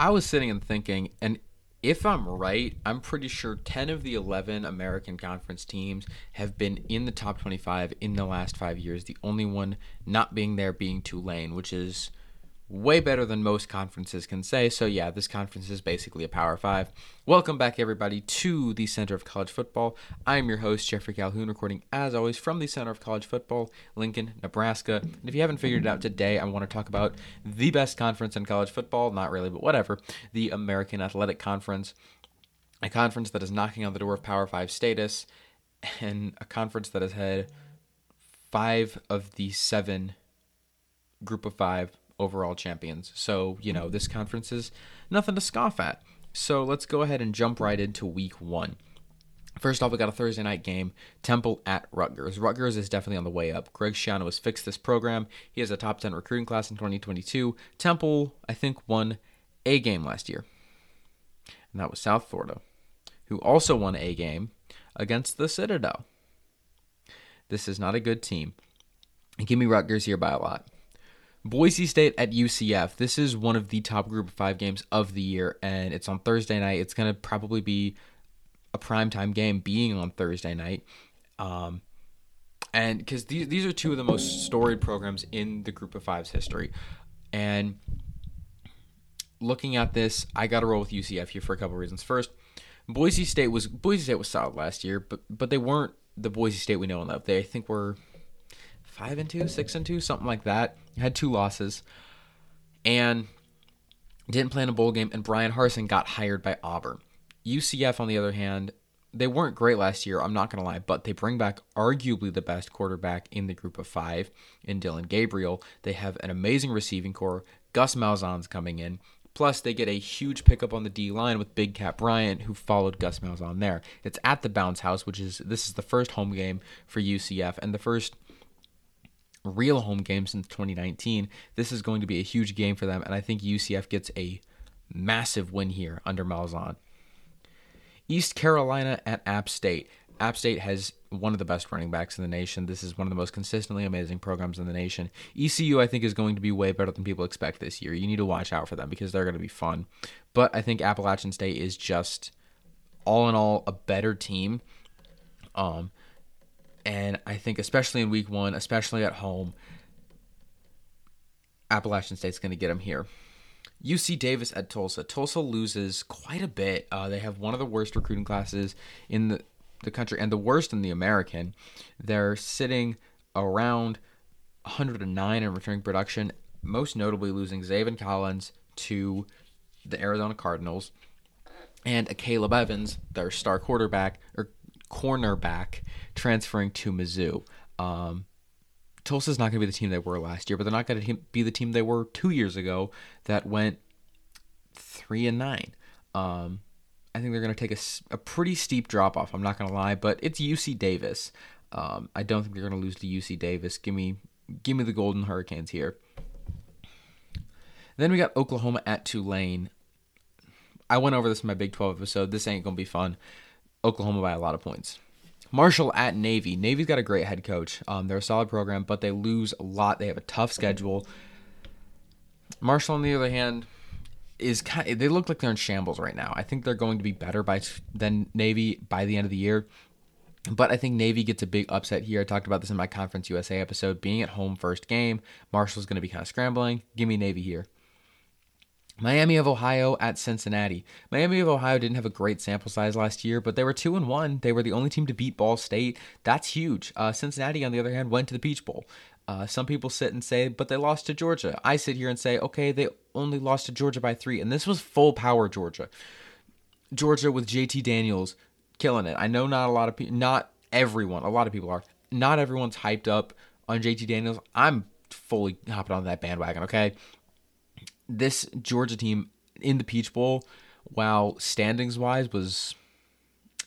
I was sitting and thinking, and if I'm right, I'm pretty sure 10 of the 11 American Conference teams have been in the top 25 in the last five years. The only one not being there being Tulane, which is way better than most conferences can say. So, yeah, this conference is basically a Power Five. Welcome back, everybody, to the Center of College Football. I'm your host, Jeffrey Calhoun, recording as always from the Center of College Football, Lincoln, Nebraska. And if you haven't figured it out today, I want to talk about the best conference in college football. Not really, but whatever. The American Athletic Conference, a conference that is knocking on the door of Power Five status, and a conference that has had five of the seven group of five overall champions. So, you know, this conference is nothing to scoff at. So let's go ahead and jump right into week one. First off, we got a Thursday night game, Temple at Rutgers. Rutgers is definitely on the way up. Greg Schiano has fixed this program. He has a top 10 recruiting class in 2022. Temple, I think, won a game last year, and that was South Florida, who also won a game against the Citadel. This is not a good team. Give me Rutgers here by a lot. Boise State at UCF. This is one of the top group of five games of the year, and it's on Thursday night. It's going to probably be a primetime game being on Thursday night. Um, and because these, these are two of the most storied programs in the group of five's history. And looking at this, I got to roll with UCF here for a couple reasons. First, Boise State was Boise State was solid last year, but but they weren't the Boise State we know and love. They I think were five and two, six and two, something like that. Had two losses, and didn't play in a bowl game. And Bryan Harsin got hired by Auburn. UCF, on the other hand, they weren't great last year. I'm not gonna lie, but they bring back arguably the best quarterback in the group of five in Dillon Gabriel. They have an amazing receiving corps. Gus Malzahn's coming in. Plus, they get a huge pickup on the D line with Big Kat Bryant, who followed Gus Malzahn there. It's at the Bounce House, which is this is the first home game for UCF and the first real home game since 2019. This is going to be a huge game for them, and I think UCF gets a massive win here under Malzahn. East Carolina at App State. App State has one of the best running backs in the nation. This is one of the most consistently amazing programs in the nation. ECU, I think, is going to be way better than people expect this year. You need to watch out for them because they're going to be fun. But I think Appalachian State is just, all in all, a better team. Um, and I think, especially in week one, especially at home, Appalachian State's going to get them here. UC Davis at Tulsa. Tulsa loses quite a bit. Uh, they have one of the worst recruiting classes in the, the country and the worst in the American. They're sitting around 109 in returning production, most notably losing Zaven Collins to the Arizona Cardinals and Akayleb Evans, their star quarterback or cornerback transferring to Mizzou. Um, Tulsa's not going to be the team they were last year, but they're not going to be the team they were two years ago that went three and nine. Um, I think they're going to take a, a pretty steep drop off. I'm not going to lie, but it's UC Davis. Um, I don't think they're going to lose to UC Davis. Give me, give me the Golden Hurricanes here. Then we got Oklahoma at Tulane. I went over this in my Big 12 episode. This ain't going to be fun. Oklahoma by a lot of points. Marshall at Navy. Navy's got a great head coach. Um, they're a solid program, but they lose a lot. They have a tough schedule. Marshall, on the other hand, is kind of, they look like they're in shambles right now. I think they're going to be better by than Navy by the end of the year. But I think Navy gets a big upset here. I talked about this in my Conference USA episode. Being at home first game, Marshall's going to be kind of scrambling. Give me Navy here. Miami of Ohio at Cincinnati. Miami of Ohio didn't have a great sample size last year, but they were two and one. They were the only team to beat Ball State. That's huge. Uh, Cincinnati, on the other hand, went to the Peach Bowl. Uh, some people sit and say, but they lost to Georgia. I sit here and say, okay, they only lost to Georgia by three, and this was full power Georgia. Georgia with JT Daniels killing it. I know not a lot of people, not everyone, a lot of people are. Not everyone's hyped up on JT Daniels. I'm fully hopping on that bandwagon, okay? This Georgia team in the Peach Bowl, while standings wise was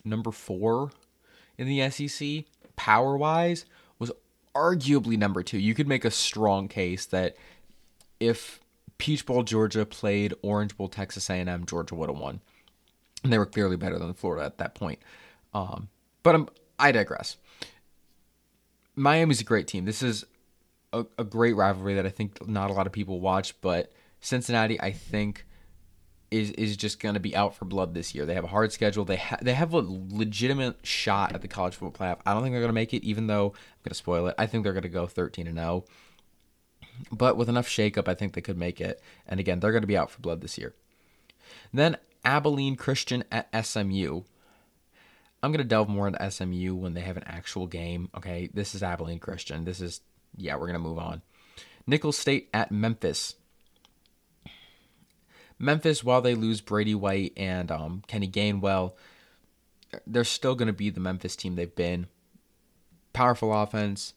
number four in the SEC, power wise was arguably number two. You could make a strong case that if Peach Bowl Georgia played Orange Bowl Texas A&M, Georgia would have won. And they were clearly better than Florida at that point. Um, but I'm, I digress. Miami's a great team. This is a, a great rivalry that I think not a lot of people watch, but Cincinnati, I think, is is just going to be out for blood this year. They have a hard schedule. They ha- they have a legitimate shot at the college football playoff. I don't think they're going to make it, even though I'm going to spoil it. I think they're going to go 13 and 0. But with enough shakeup, I think they could make it. And again, they're going to be out for blood this year. Then Abilene Christian at SMU. I'm going to delve more into SMU when they have an actual game. Okay, this is Abilene Christian. This is, yeah, we're going to move on. Nicholls State at Memphis. Memphis, while they lose Brady White and um, Kenny Gainwell, they're still going to be the Memphis team they've been. Powerful offense,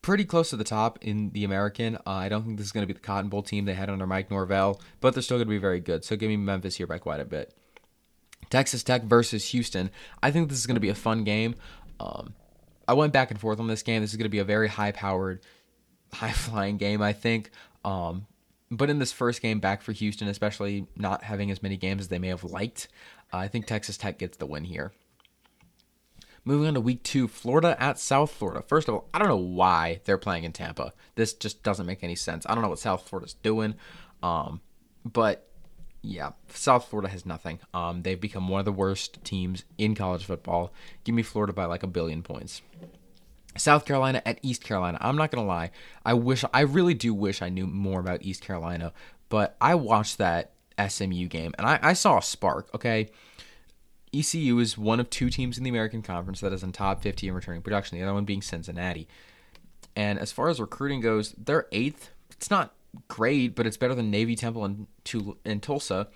pretty close to the top in the American. Uh, I don't think this is going to be the Cotton Bowl team they had under Mike Norvell, but they're still going to be very good. So give me Memphis here by quite a bit. Texas Tech versus Houston. I think this is going to be a fun game. Um, I went back and forth on this game. This is going to be a very high powered, high flying game, I think. Um, but in this first game back for Houston, especially not having as many games as they may have liked, uh, I think Texas Tech gets the win here. Moving on to week two, Florida at South Florida. First of all, I don't know why they're playing in Tampa. This just doesn't make any sense. I don't know what South Florida's doing. Um, but yeah, South Florida has nothing. Um, they've become one of the worst teams in college football. Give me Florida by like a billion points. South Carolina at East Carolina. I'm not gonna lie. I wish I really do wish I knew more about East Carolina, but I watched that SMU game and I, I saw a spark. Okay, ECU is one of two teams in the American Conference that is in top 50 in returning production, the other one being Cincinnati. And as far as recruiting goes, they're eighth. It's not great, but it's better than Navy, Temple, and, and Tulsa.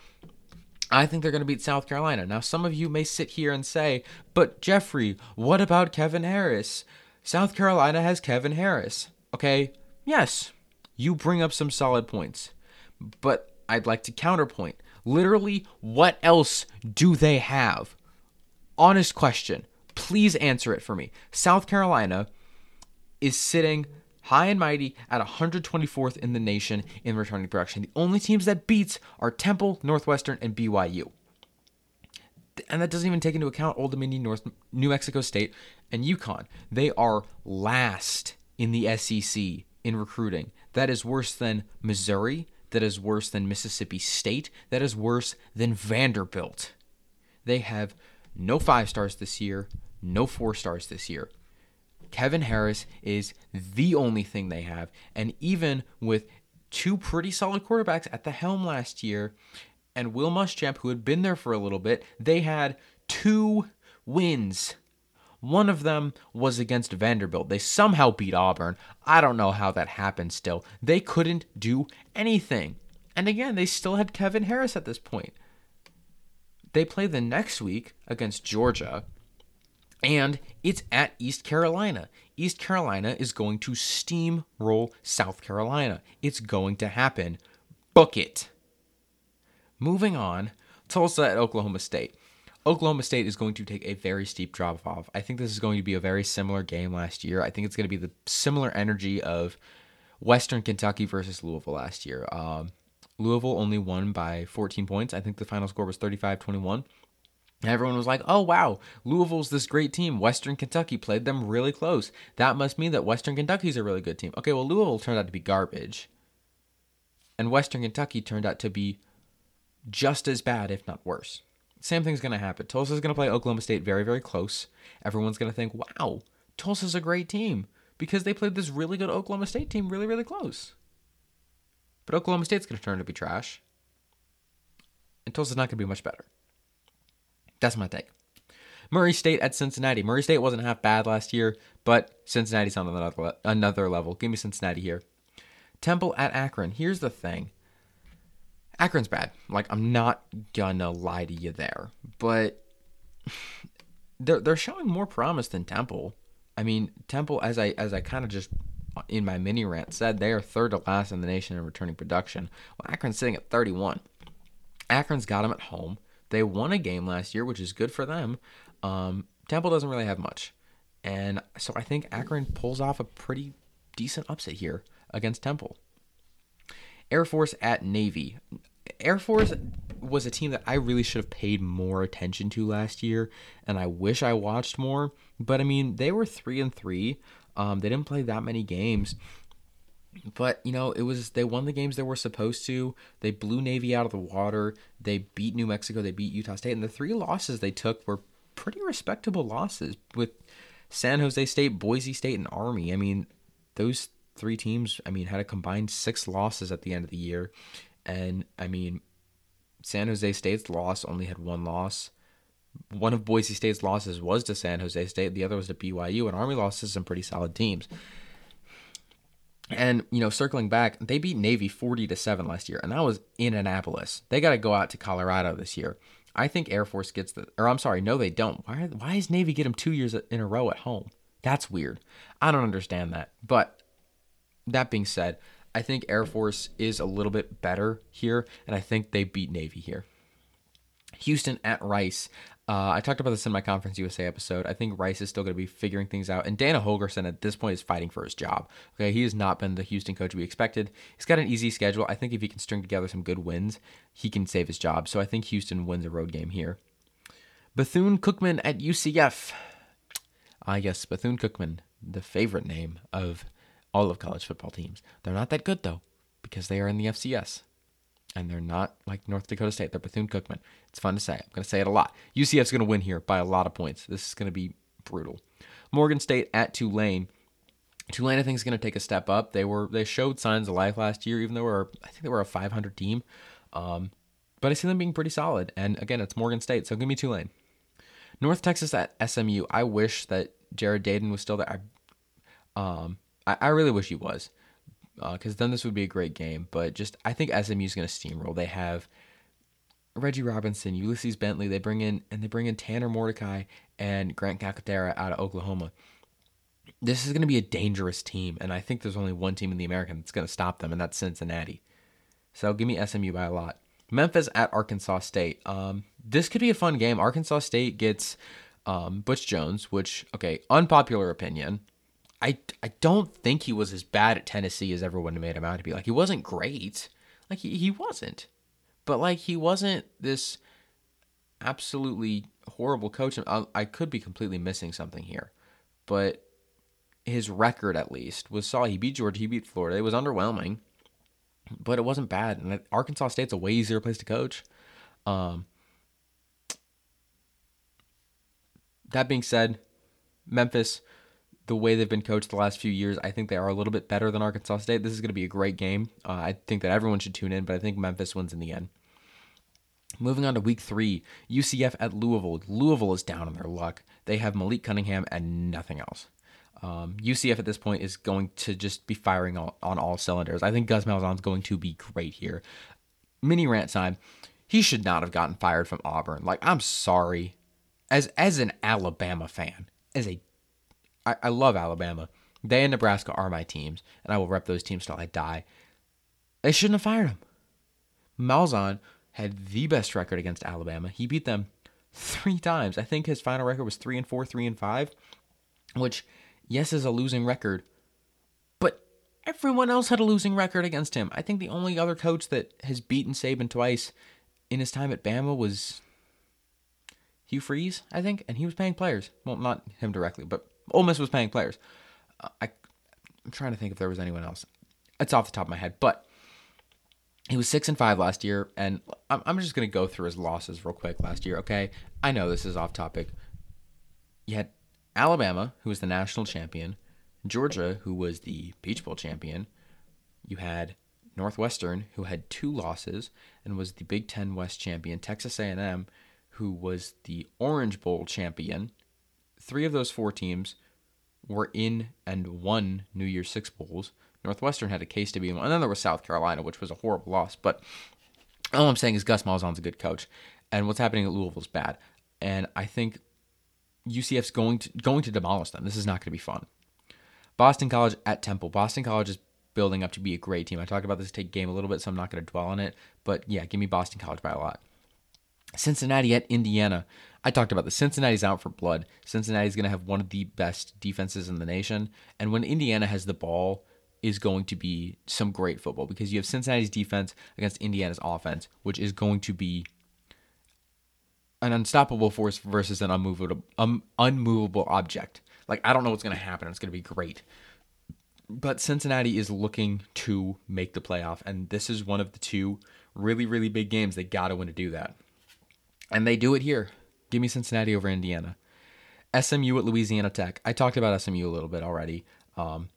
I think they're going to beat South Carolina. Now, some of you may sit here and say, but Jeffrey, what about Kevin Harris? South Carolina has Kevin Harris. Okay, yes, you bring up some solid points. But I'd like to counterpoint. Literally, what else do they have? Honest question. Please answer it for me. South Carolina is sitting high and mighty at 124th in the nation in returning production. The only teams that beats are Temple, Northwestern, and BYU. And that doesn't even take into account Old Dominion, North New Mexico State, and UConn. They are last in the SEC in recruiting. That is worse than Missouri, that is worse than Mississippi State, that is worse than Vanderbilt. They have no five stars this year, no four stars this year. Kevin Harris is the only thing they have. And even with two pretty solid quarterbacks at the helm last year and Will Muschamp, who had been there for a little bit, they had two wins one of them was against Vanderbilt. They somehow beat Auburn. I don't know how that happened still. They couldn't do anything. And again, they still had Kevin Harris at this point. They play the next week against Georgia, and it's at East Carolina. East Carolina is going to steamroll South Carolina. It's going to happen. Book it. Moving on, Tulsa at Oklahoma State. Oklahoma State is going to take a very steep drop off. I think this is going to be a very similar game last year. I think it's going to be the similar energy of Western Kentucky versus Louisville last year. Um, Louisville only won by 14 points. I think the final score was 35 21. Everyone was like, oh, wow, Louisville's this great team. Western Kentucky played them really close. That must mean that Western Kentucky's a really good team. Okay, well, Louisville turned out to be garbage. And Western Kentucky turned out to be just as bad, if not worse. Same thing's going to happen. Tulsa's going to play Oklahoma State very, very close. Everyone's going to think, wow, Tulsa's a great team because they played this really good Oklahoma State team really, really close. But Oklahoma State's going to turn to be trash. And Tulsa's not going to be much better. That's my take. Murray State at Cincinnati. Murray State wasn't half bad last year, but Cincinnati's on another, another level. Give me Cincinnati here. Temple at Akron. Here's the thing Akron's bad. Like I'm not gonna lie to you there, but they're they're showing more promise than Temple. I mean, Temple, as I as I kind of just in my mini rant said, they are third to last in the nation in returning production. Well, Akron's sitting at 31. Akron's got them at home. They won a game last year, which is good for them. Um, Temple doesn't really have much, and so I think Akron pulls off a pretty decent upset here against Temple. Air Force at Navy. Air Force was a team that I really should have paid more attention to last year, and I wish I watched more. But I mean, they were three and three. Um, they didn't play that many games, But you know, it was they won the games they were supposed to. They blew Navy out of the water. They beat New Mexico. They beat Utah State, and the three losses they took were pretty respectable losses with San Jose State, Boise State, and Army. I mean, those three teams. I mean, had a combined six losses at the end of the year, and I mean, San Jose State's loss only had one loss. One of Boise State's losses was to San Jose State. The other was to BYU, and Army lost to some pretty solid teams. And you know, circling back, they beat Navy forty to seven last year, and that was in Annapolis. They got to go out to Colorado this year. I think Air Force gets the, or I'm sorry, no, they don't. Why? Why is Navy get them two years in a row at home? That's weird. I don't understand that. But that being said, I think Air Force is a little bit better here, and I think they beat Navy here. Houston at Rice. Uh, I talked about this in my Conference USA episode. I think Rice is still going to be figuring things out, and Dana Holgorsen at this point is fighting for his job. Okay, he has not been the Houston coach we expected. He's got an easy schedule. I think if he can string together some good wins, he can save his job. So I think Houston wins a road game here. Bethune Cookman at UCF. I guess Bethune Cookman, the favorite name of all of college football teams. They're not that good though, because they are in the FCS and they're not like North Dakota State. They're Bethune Cookman. It's fun to say. I'm going to say it a lot. UCF's going to win here by a lot of points. This is going to be brutal. Morgan State at Tulane. Tulane, I think, is going to take a step up. They were they showed signs of life last year, even though we're I think they were a 500 team. Um, but I see them being pretty solid. And again, it's Morgan State, so give me Tulane. North Texas at SMU. I wish that Jared Dayton was still there. I, um, I, I really wish he was because uh, then this would be a great game. But just I think SMU is going to steamroll. They have Reggie Roberson, Ulysses Bentley. They bring in and they bring in Tanner Mordecai and Grant Calcaterra out of Oklahoma. This is going to be a dangerous team, and I think there's only one team in the American that's going to stop them, and that's Cincinnati. So give me SMU by a lot. Memphis at Arkansas State. Um, this could be a fun game. Arkansas State gets um, Butch Jones, which okay, unpopular opinion. I, I don't think he was as bad at Tennessee as everyone made him out to be. Like he wasn't great. Like he, he wasn't. But like he wasn't this absolutely horrible coach. I, I could be completely missing something here. But his record at least was saw he beat Georgia, he beat Florida. It was underwhelming. But it wasn't bad. And Arkansas State's a way easier place to coach. Um, that being said, Memphis the way they've been coached the last few years, I think they are a little bit better than Arkansas State. This is going to be a great game. Uh, I think that everyone should tune in, but I think Memphis wins in the end. Moving on to week three, UCF at Louisville. Louisville is down on their luck. They have Malik Cunningham and nothing else. Um, UCF at this point is going to just be firing on, on all cylinders. I think Gus Malzahn is going to be great here. Mini rant time. He should not have gotten fired from Auburn. Like, I'm sorry. As as an Alabama fan, as a I, I love Alabama. They and Nebraska are my teams, and I will rep those teams till I die. They shouldn't have fired him. Malzahn had the best record against Alabama. He beat them three times. I think his final record was three and four, three and five, which, yes, is a losing record, but everyone else had a losing record against him. I think the only other coach that has beaten Saban twice in his time at Bama was Hugh Freeze, I think, and he was paying players. Well, not him directly, but Ole Miss was paying players. Uh, I, I'm trying to think if there was anyone else. It's off the top of my head, but he was six and five last year, and I'm, I'm just gonna go through his losses real quick last year. Okay, I know this is off topic. You had Alabama, who was the national champion, Georgia, who was the Peach Bowl champion. You had Northwestern, who had two losses and was the Big Ten West champion. Texas A&M, who was the Orange Bowl champion three of those four teams were in and won New Year's Six Bowls. Northwestern had a case to be in, and then there was South Carolina, which was a horrible loss. But all I'm saying is Gus Malzahn's a good coach, and what's happening at Louisville is bad. And I think UCF's going to going to demolish them. This is not going to be fun. Boston College at Temple. Boston College is building up to be a great team. I talked about this take game a little bit, so I'm not going to dwell on it. But yeah, give me Boston College by a lot. Cincinnati at Indiana. I talked about the Cincinnati's out for blood. Cincinnati's going to have one of the best defenses in the nation. And when Indiana has the ball, is going to be some great football because you have Cincinnati's defense against Indiana's offense, which is going to be an unstoppable force versus an unmovable um, unmovable object. Like I don't know what's going to happen. It's going to be great. but Cincinnati is looking to make the playoff, and this is one of the two really, really big games they got to win to do that. And they do it here. Give me Cincinnati over Indiana. SMU at Louisiana Tech. I talked about SMU a little bit already. Um,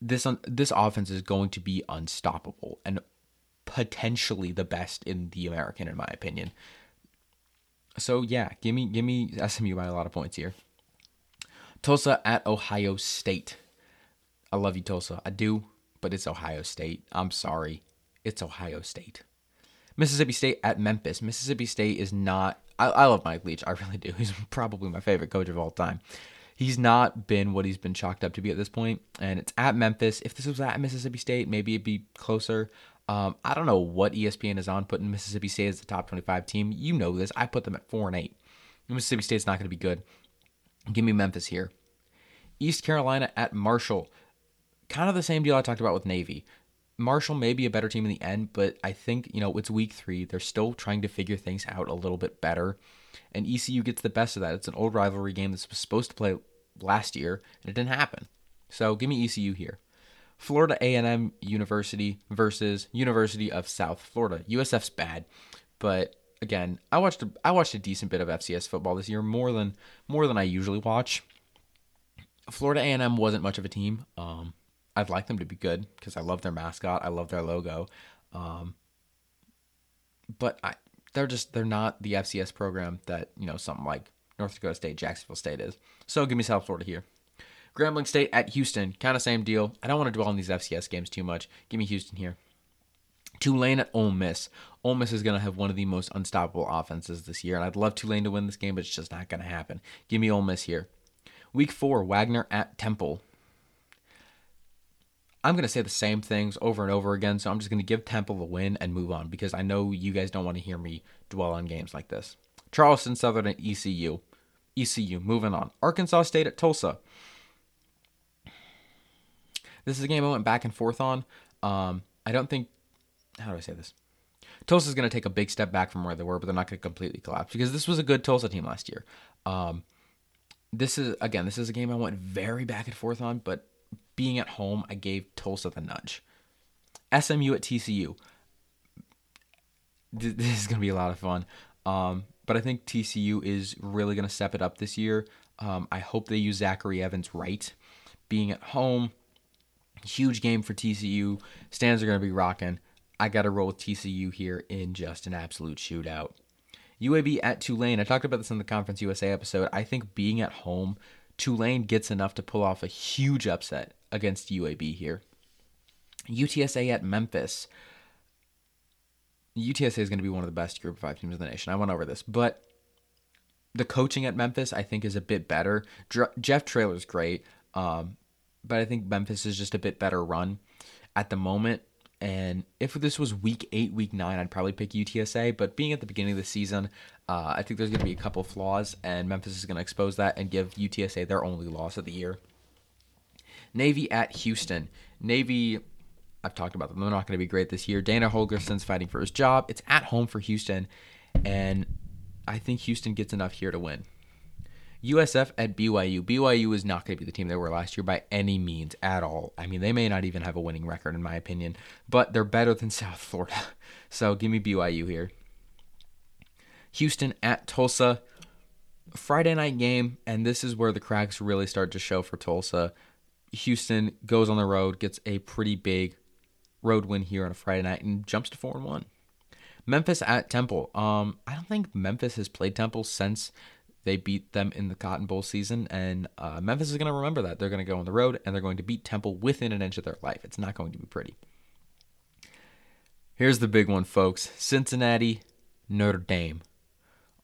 this this offense is going to be unstoppable and potentially the best in the American, in my opinion. So yeah, give me give me SMU by a lot of points here. Tulsa at Ohio State. I love you, Tulsa. I do, but it's Ohio State. I'm sorry. It's Ohio State. Mississippi State at Memphis. Mississippi State is not. I, I love Mike Leach. I really do. He's probably my favorite coach of all time. He's not been what he's been chalked up to be at this point, and it's at Memphis. If this was at Mississippi State, maybe it'd be closer. Um, I don't know what ESPN is on putting Mississippi State as the top 25 team. You know this. I put them at four and eight. Mississippi State's not going to be good. Give me Memphis here. East Carolina at Marshall kind of the same deal I talked about with Navy. Marshall may be a better team in the end, but I think, you know, it's week three. They're still trying to figure things out a little bit better. And ECU gets the best of that. It's an old rivalry game that's was supposed to play last year, and it didn't happen. So give me ECU here. Florida A&M University versus University of South Florida. USF's bad, but again, I watched a, I watched a decent bit of FCS football this year, more than more than I usually watch. Florida A&M wasn't much of a team. Um, I'd like them to be good because I love their mascot. I love their logo. Um, but I, they're just they're not the FCS program that you know something like North Dakota State, Jacksonville State is. So give me South Florida here. Grambling State at Houston, kind of same deal. I don't want to dwell on these FCS games too much. Give me Houston here. Tulane at Ole Miss. Ole Miss is going to have one of the most unstoppable offenses this year, and I'd love Tulane to win this game, but it's just not going to happen. Give me Ole Miss here. Week four, Wagner at Temple. I'm going to say the same things over and over again, so I'm just going to give Temple the win and move on because I know you guys don't want to hear me dwell on games like this. Charleston Southern at ECU. ECU, moving on. Arkansas State at Tulsa. This is a game I went back and forth on. Um, I don't think, how do I say this? Tulsa is going to take a big step back from where they were, but they're not going to completely collapse because this was a good Tulsa team last year. Um, this is again, this is a game I went very back and forth on, but being at home, I gave Tulsa the nudge. SMU at TCU. This is going to be a lot of fun. Um, but I think TCU is really going to step it up this year. Um, I hope they use Zachary Evans right. Being at home, huge game for TCU. Stands are going to be rocking. I got to roll with TCU here in just an absolute shootout. UAB at Tulane. I talked about this in the Conference USA episode. I think being at home, Tulane gets enough to pull off a huge upset against UAB here. UTSA at Memphis. UTSA is going to be one of the best Group of Five teams in the nation. I went over this, but the coaching at Memphis I think is a bit better. Dr- Jeff Traylor's great, um, but I think Memphis is just a bit better run at the moment. And if this was week eight, week nine, I'd probably pick UTSA. But being at the beginning of the season, uh, I think there's going to be a couple flaws, and Memphis is going to expose that and give UTSA their only loss of the year. Navy at Houston. Navy, I've talked about them. They're not going to be great this year. Dana Holgorsen's fighting for his job. It's at home for Houston, and I think Houston gets enough here to win. USF at BYU. BYU is not going to be the team they were last year by any means at all. I mean, they may not even have a winning record, in my opinion, but they're better than South Florida. So give me BYU here. Houston at Tulsa. Friday night game, and this is where the cracks really start to show for Tulsa. Houston goes on the road, gets a pretty big road win here on a Friday night, and jumps to four and one. Memphis at Temple. Um, I don't think Memphis has played Temple since they beat them in the Cotton Bowl season, and uh, Memphis is going to remember that. They're going to go on the road and they're going to beat Temple within an inch of their life. It's not going to be pretty. Here's the big one, folks Cincinnati, Notre Dame.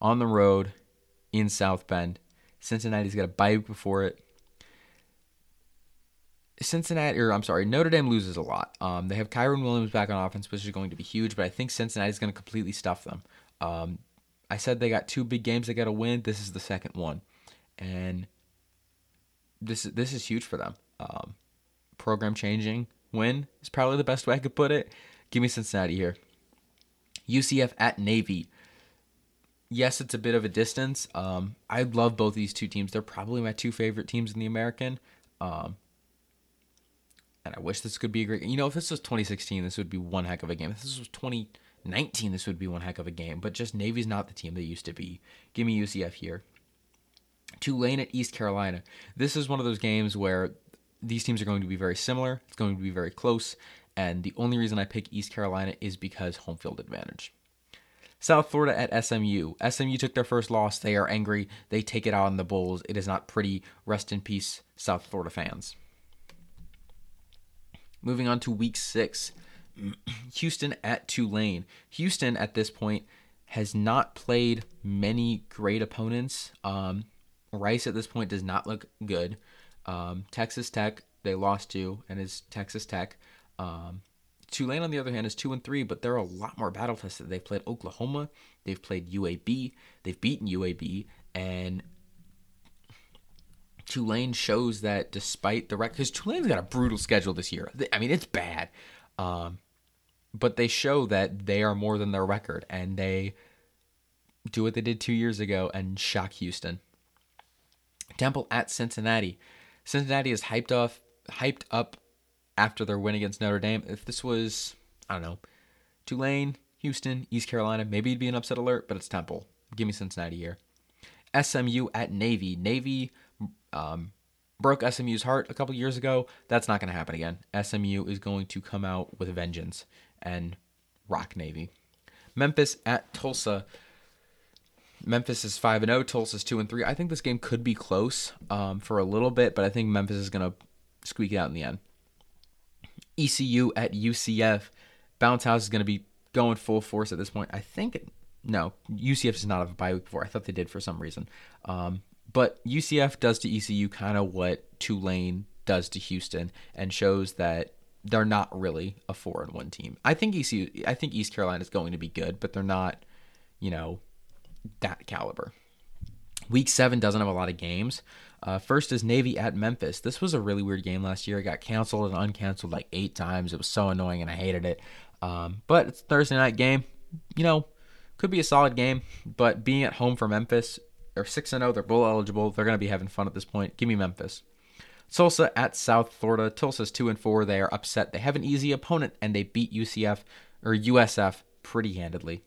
On the road in South Bend. Cincinnati's got a bye before it. Cincinnati, or I'm sorry, Notre Dame loses a lot. Um, they have Kyren Williams back on offense, which is going to be huge, but I think Cincinnati is going to completely stuff them. Um, I said they got two big games they got to win. This is the second one, and this is this is huge for them. Um, program changing win is probably the best way I could put it. Give me Cincinnati here. UCF at Navy. Yes, it's a bit of a distance. Um, I love both these two teams. They're probably my two favorite teams in the American. Um, and I wish this could be a great. You know, if this was 2016, this would be one heck of a game. If this was 2019, this would be one heck of a game. But just Navy's not the team they used to be. Give me UCF here. Tulane at East Carolina. This is one of those games where these teams are going to be very similar. It's going to be very close. And the only reason I pick East Carolina is because home field advantage. South Florida at SMU. SMU took their first loss. They are angry. They take it out on the Bulls. It is not pretty. Rest in peace, South Florida fans. Moving on to week six. Houston at Tulane. Houston at this point has not played many great opponents. Um, Rice at this point does not look good. Um, Texas Tech they lost to, and is Texas Tech. Um, Tulane, on the other hand, is two and three, but there are a lot more battle tested. They've played Oklahoma, they've played UAB, they've beaten UAB, and Tulane shows that despite the record, because Tulane's got a brutal schedule this year. I mean, it's bad, um, but they show that they are more than their record, and they do what they did two years ago and shock Houston. Temple at Cincinnati. Cincinnati is hyped off, hyped up after their win against Notre Dame. If this was, I don't know, Tulane, Houston, East Carolina, maybe it'd be an upset alert, but it's Temple. Give me Cincinnati here. SMU at Navy. Navy um, broke SMU's heart a couple years ago. That's not going to happen again. SMU is going to come out with a vengeance and rock Navy. Memphis at Tulsa. Memphis is 5 and 0, Tulsa is 2 and 3. I think this game could be close um, for a little bit, but I think Memphis is going to squeak it out in the end. ECU at UCF. Bounce House is going to be going full force at this point. I think no, UCF does not have a bye week before. I thought they did for some reason. Um, but UCF does to ECU kind of what Tulane does to Houston and shows that they're not really a four and one team. I think ECU, I think East Carolina is going to be good, but they're not, you know, that caliber. Week seven doesn't have a lot of games. Uh, first is Navy at Memphis. This was a really weird game last year. It got canceled and uncanceled like eight times. It was so annoying and I hated it. Um, but it's Thursday night game. You know, could be a solid game. But being at home for Memphis, they're six and zero. They're bowl eligible. They're going to be having fun at this point. Give me Memphis. Tulsa at South Florida. Tulsa's two and four. They are upset. They have an easy opponent and they beat UCF or USF pretty handedly.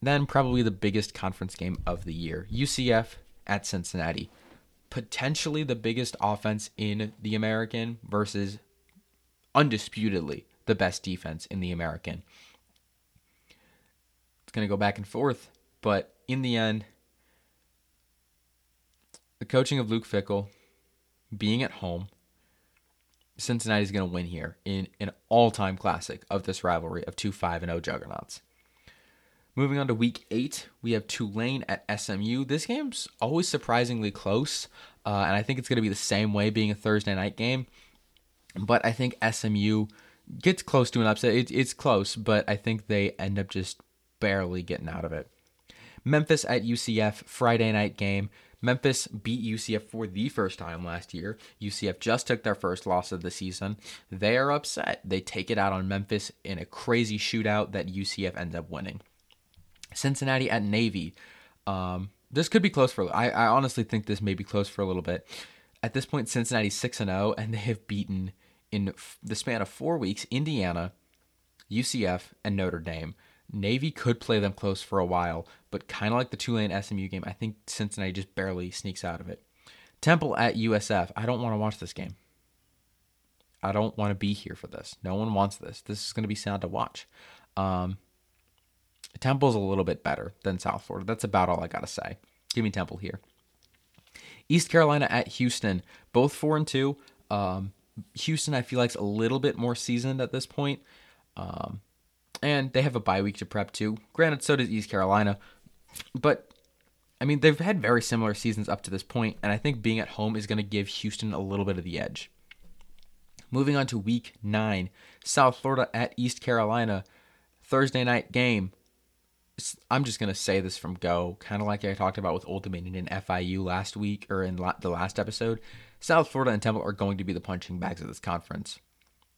Then probably the biggest conference game of the year. UCF at Cincinnati potentially the biggest offense in the American versus undisputedly the best defense in the American. It's going to go back and forth, but in the end, the coaching of Luke Fickell, being at home, Cincinnati is going to win here in an all-time classic of this rivalry of two 5 and 0 juggernauts. Moving on to week eight, we have Tulane at SMU. This game's always surprisingly close, uh, and I think it's going to be the same way being a Thursday night game. But I think SMU gets close to an upset. It, it's close, but I think they end up just barely getting out of it. Memphis at UCF, Friday night game. Memphis beat UCF for the first time last year. UCF just took their first loss of the season. They are upset. They take it out on Memphis in a crazy shootout that UCF ends up winning. Cincinnati at Navy. Um, this could be close for. I, I honestly think this may be close for a little bit. At this point, Cincinnati's six and zero, oh, and they have beaten in the span of four weeks Indiana, UCF, and Notre Dame. Navy could play them close for a while, but kind of like the Tulane SMU game, I think Cincinnati just barely sneaks out of it. Temple at USF. I don't want to watch this game. I don't want to be here for this. No one wants this. This is going to be sad to watch. Um, Temple's a little bit better than South Florida. That's about all I got to say. Give me Temple here. East Carolina at Houston, both 4 and 2. Um, Houston, I feel like, is a little bit more seasoned at this point. Um, and they have a bye week to prep too. Granted, so does East Carolina. But, I mean, they've had very similar seasons up to this point, and I think being at home is going to give Houston a little bit of the edge. Moving on to week nine South Florida at East Carolina. Thursday night game. I'm just gonna say this from go, kind of like I talked about with Old Dominion and FIU last week or in la- the last episode. South Florida and Temple are going to be the punching bags of this conference.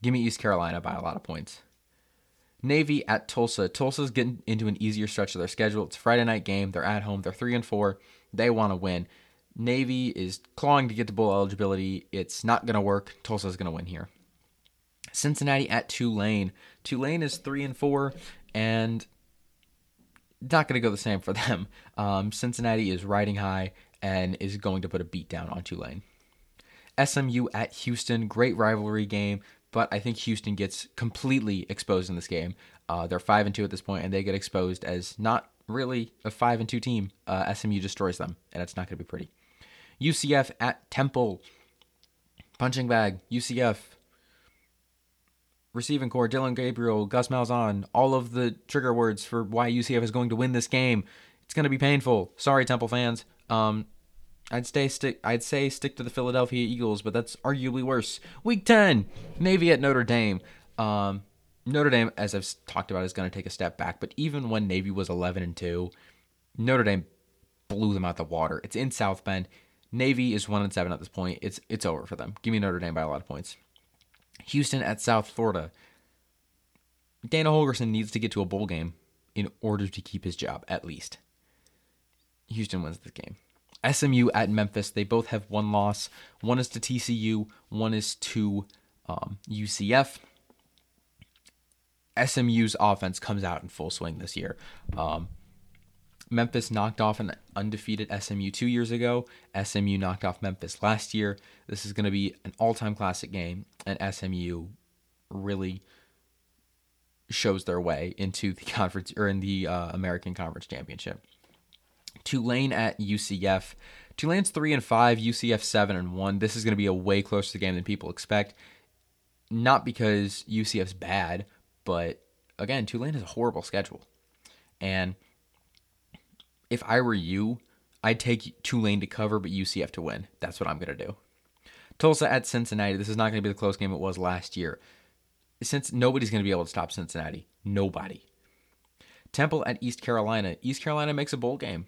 Give me East Carolina by a lot of points. Navy at Tulsa. Tulsa's getting into an easier stretch of their schedule. It's a Friday night game. They're at home. They're three and four. They want to win. Navy is clawing to get to bowl eligibility. It's not going to work. Tulsa's going to win here. Cincinnati at Tulane. Tulane is three and four, and not going to go the same for them. Um, Cincinnati is riding high and is going to put a beat down on Tulane. SMU at Houston, great rivalry game, but I think Houston gets completely exposed in this game. Uh, they're five and two at this point, and they get exposed as not really a five and two team. Uh, SMU destroys them, and it's not going to be pretty. UCF at Temple, punching bag. UCF receiving corps, Dillon Gabriel, Gus Malzahn, all of the trigger words for why UCF is going to win this game. It's going to be painful. Sorry, Temple fans. Um, I'd stay stick. I'd say stick to the Philadelphia Eagles, but that's arguably worse. Week ten, Navy at Notre Dame. Um, Notre Dame, as I've talked about, is going to take a step back. But even when Navy was eleven and two, Notre Dame blew them out the water. It's in South Bend. Navy is one and seven at this point. It's it's over for them. Give me Notre Dame by a lot of points. Houston at South Florida. Dana Holgorsen needs to get to a bowl game in order to keep his job, at least. Houston wins this game. SMU at Memphis. They both have one loss. One is to TCU, one is to um, UCF. SMU's offense comes out in full swing this year. Um, Memphis knocked off an undefeated SMU two years ago. SMU knocked off Memphis last year. This is going to be an all time classic game, and SMU really shows their way into the conference or in the uh, American Conference Championship. Tulane at UCF. Tulane's three and five, UCF seven and one. This is going to be a way closer game than people expect. Not because UCF's bad, but again, Tulane has a horrible schedule, and if I were you, I'd take Tulane to cover, but UCF to win. That's what I'm going to do. Tulsa at Cincinnati. This is not going to be the close game it was last year. Since nobody's going to be able to stop Cincinnati. Nobody. Temple at East Carolina. East Carolina makes a bowl game.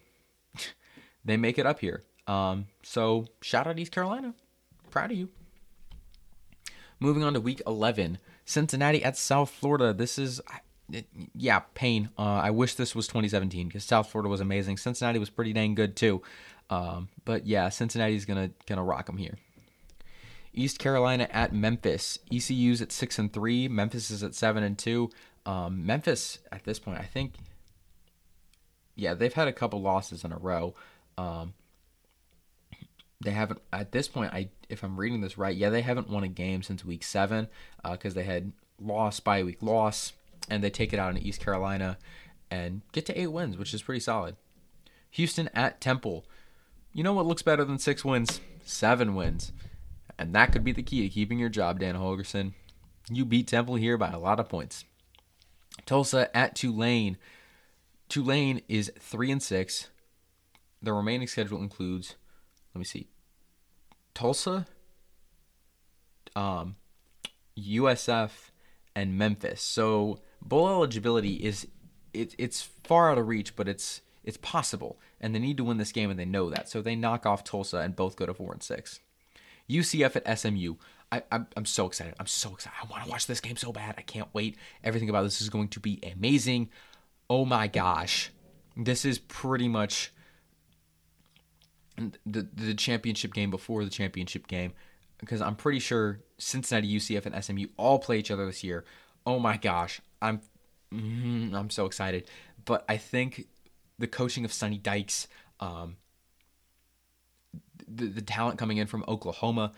They make it up here. Um, so shout out East Carolina. Proud of you. Moving on to week 11. Cincinnati at South Florida. This is yeah, pain. Uh, I wish this was 2017 because South Florida was amazing. Cincinnati was pretty dang good too. Um, but yeah, Cincinnati's gonna gonna rock them here. East Carolina at Memphis. ECU's at six and three. Memphis is at seven and two. Um, Memphis at this point, I think, yeah, they've had a couple losses in a row. Um, they haven't at this point. I if I'm reading this right, yeah, they haven't won a game since week seven because uh, they had loss by week loss and they take it out in East Carolina and get to eight wins, which is pretty solid. Houston at Temple. You know what looks better than six wins? Seven wins. And that could be the key to keeping your job, Dan Holgorsen. You beat Temple here by a lot of points. Tulsa at Tulane. Tulane is three and six. The remaining schedule includes, let me see, Tulsa, um, USF, and Memphis. So bowl eligibility is it, it's far out of reach, but it's it's possible, and they need to win this game, and they know that. So they knock off Tulsa and both go to four and six. UCF at SMU. I, I'm, I'm so excited. I'm so excited. I want to watch this game so bad. I can't wait. Everything about this is going to be amazing. Oh my gosh. This is pretty much the the championship game before the championship game because I'm pretty sure Cincinnati, UCF, and SMU all play each other this year. Oh my gosh, I'm mm, I'm so excited. But I think the coaching of Sonny Dykes, um, the the talent coming in from Oklahoma,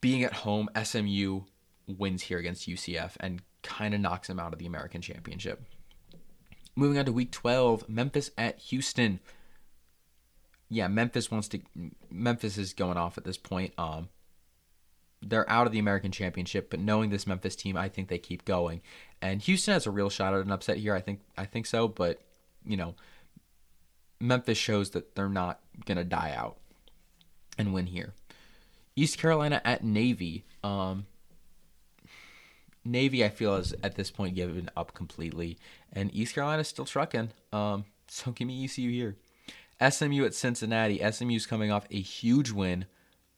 being at home, SMU wins here against UCF and kind of knocks them out of the American Championship. Moving on to Week 12, Memphis at Houston. Yeah, Memphis wants to. Memphis is going off at this point. Um, they're out of the American Championship, but knowing this Memphis team, I think they keep going. And Houston has a real shot at an upset here. I think I think so, but you know, Memphis shows that they're not gonna die out and win here. East Carolina at Navy. Um, Navy, I feel, is at this point given up completely, and East Carolina is still trucking. Um, so give me ECU here. SMU at Cincinnati. SMU's coming off a huge win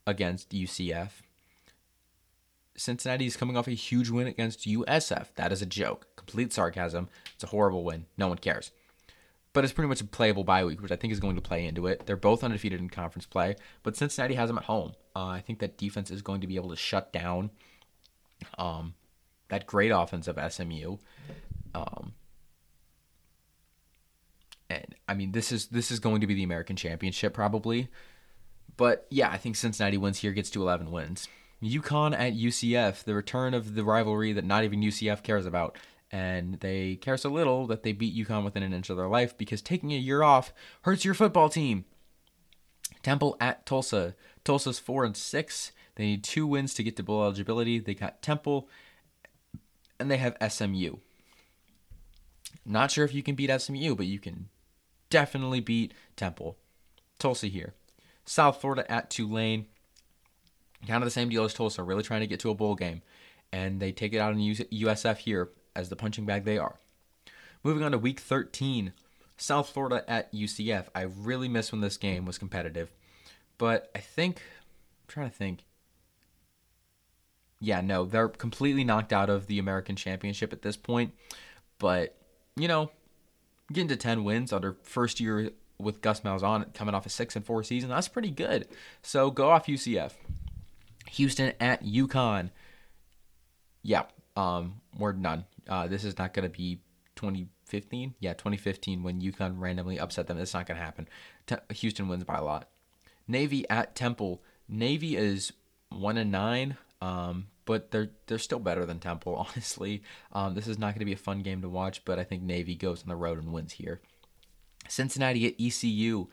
against UCF. Cincinnati is coming off a huge win against USF. That is a joke. Complete sarcasm. It's a horrible win. No one cares. but it's pretty much a playable bye week, which I think is going to play into it. They're both undefeated in conference play, but Cincinnati has them at home. Uh, I think that defense is going to be able to shut down um, that great offense of SMU. Um, and I mean, this is this is going to be the American Championship probably, but yeah, I think Cincinnati wins here, gets to 11 wins. UConn at UCF, the return of the rivalry that not even UCF cares about and they care so little that they beat UConn within an inch of their life because taking a year off hurts your football team. Temple at Tulsa. Tulsa's four and six. They need two wins to get to bowl eligibility. They got Temple, and they have SMU. Not sure if you can beat SMU, but you can definitely beat Temple. Tulsa here. South Florida at Tulane. Kind of the same deal as Tulsa, really trying to get to a bowl game. And they take it out in USF here as the punching bag they are. Moving on to week 13, South Florida at UCF. I really miss when this game was competitive, but I think I'm trying to think. Yeah, no, they're completely knocked out of the American Championship at this point, but you know, getting to 10 wins under first year with Gus Malzahn coming off a 6 and 4 season, that's pretty good. So go off UCF. Houston at UConn. Yeah, um, we're done. Uh, this is not going to be 2015. Yeah, 2015 when UConn randomly upset them. It's not going to happen. Te- Houston wins by a lot. Navy at Temple. Navy is one and nine, um, but they're they're still better than Temple. Honestly, um, this is not going to be a fun game to watch. But I think Navy goes on the road and wins here. Cincinnati at ECU.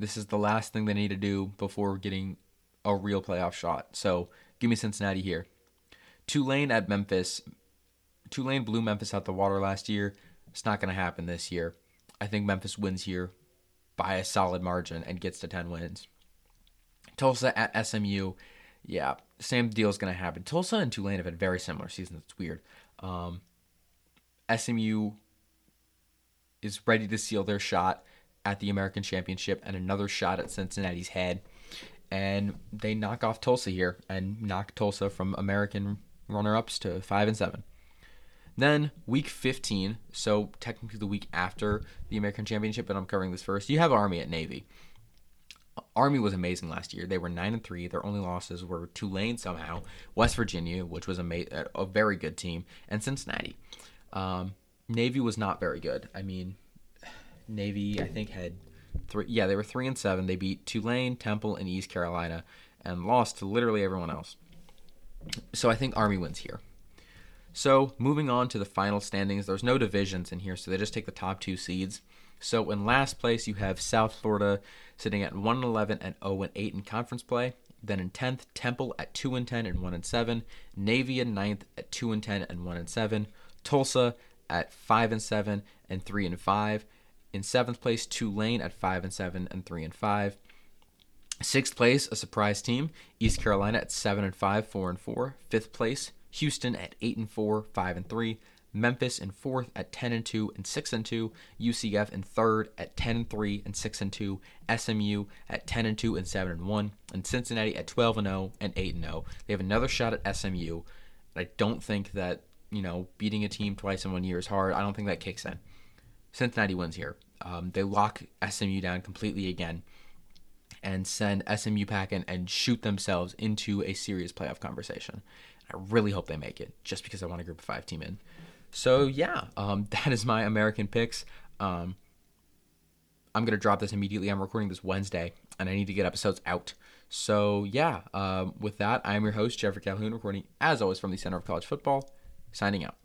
This is the last thing they need to do before getting a real playoff shot. So give me Cincinnati here. Tulane at Memphis. Tulane blew Memphis out the water last year. It's not going to happen this year. I think Memphis wins here by a solid margin and gets to 10 wins. Tulsa at SMU. Yeah, same deal is going to happen. Tulsa and Tulane have had very similar seasons. It's weird. Um, SMU is ready to seal their shot at the American Championship and another shot at Cincinnati's head. And they knock off Tulsa here and knock Tulsa from American runner ups to 5 and 7. Then week 15, so technically the week after the American Championship, but I'm covering this first. You have Army at Navy. Army was amazing last year. They were nine and three. Their only losses were Tulane somehow, West Virginia, which was a, a very good team, and Cincinnati. Um, Navy was not very good. I mean, Navy I think had three. Yeah, they were three and seven. They beat Tulane, Temple, and East Carolina, and lost to literally everyone else. So I think Army wins here. So moving on to the final standings, there's no divisions in here, so they just take the top two seeds. So in last place, you have South Florida sitting at 1 11 and 0 and 8 in conference play. Then in 10th, Temple at 2 and 10 and 1 and 7. Navy in 9th at 2 and 10 and 1 and 7. Tulsa at 5 and 7 and 3 and 5. In 7th place, Tulane at 5 and 7 and 3 and 5. Sixth place, a surprise team, East Carolina at 7 and 5, 4 and 4. Fifth place, Houston at 8 and 4, 5 and 3, Memphis in fourth at 10 and 2 and 6 and 2, UCF in third at 10 and 3 and 6 and 2, SMU at 10 and 2 and 7 and 1, and Cincinnati at 12 and 0 and 8 and 0. They have another shot at SMU. I don't think that, you know, beating a team twice in one year is hard. I don't think that kicks in. Cincinnati wins here. Um, they lock SMU down completely again and send SMU packing and shoot themselves into a serious playoff conversation. I really hope they make it, just because I want a group of five team in. So yeah, um, that is my American picks. Um, I'm gonna drop this immediately. I'm recording this Wednesday, and I need to get episodes out. So yeah, um, with that, I'm your host Jeffrey Calhoun, recording as always from the Center of College Football. Signing out.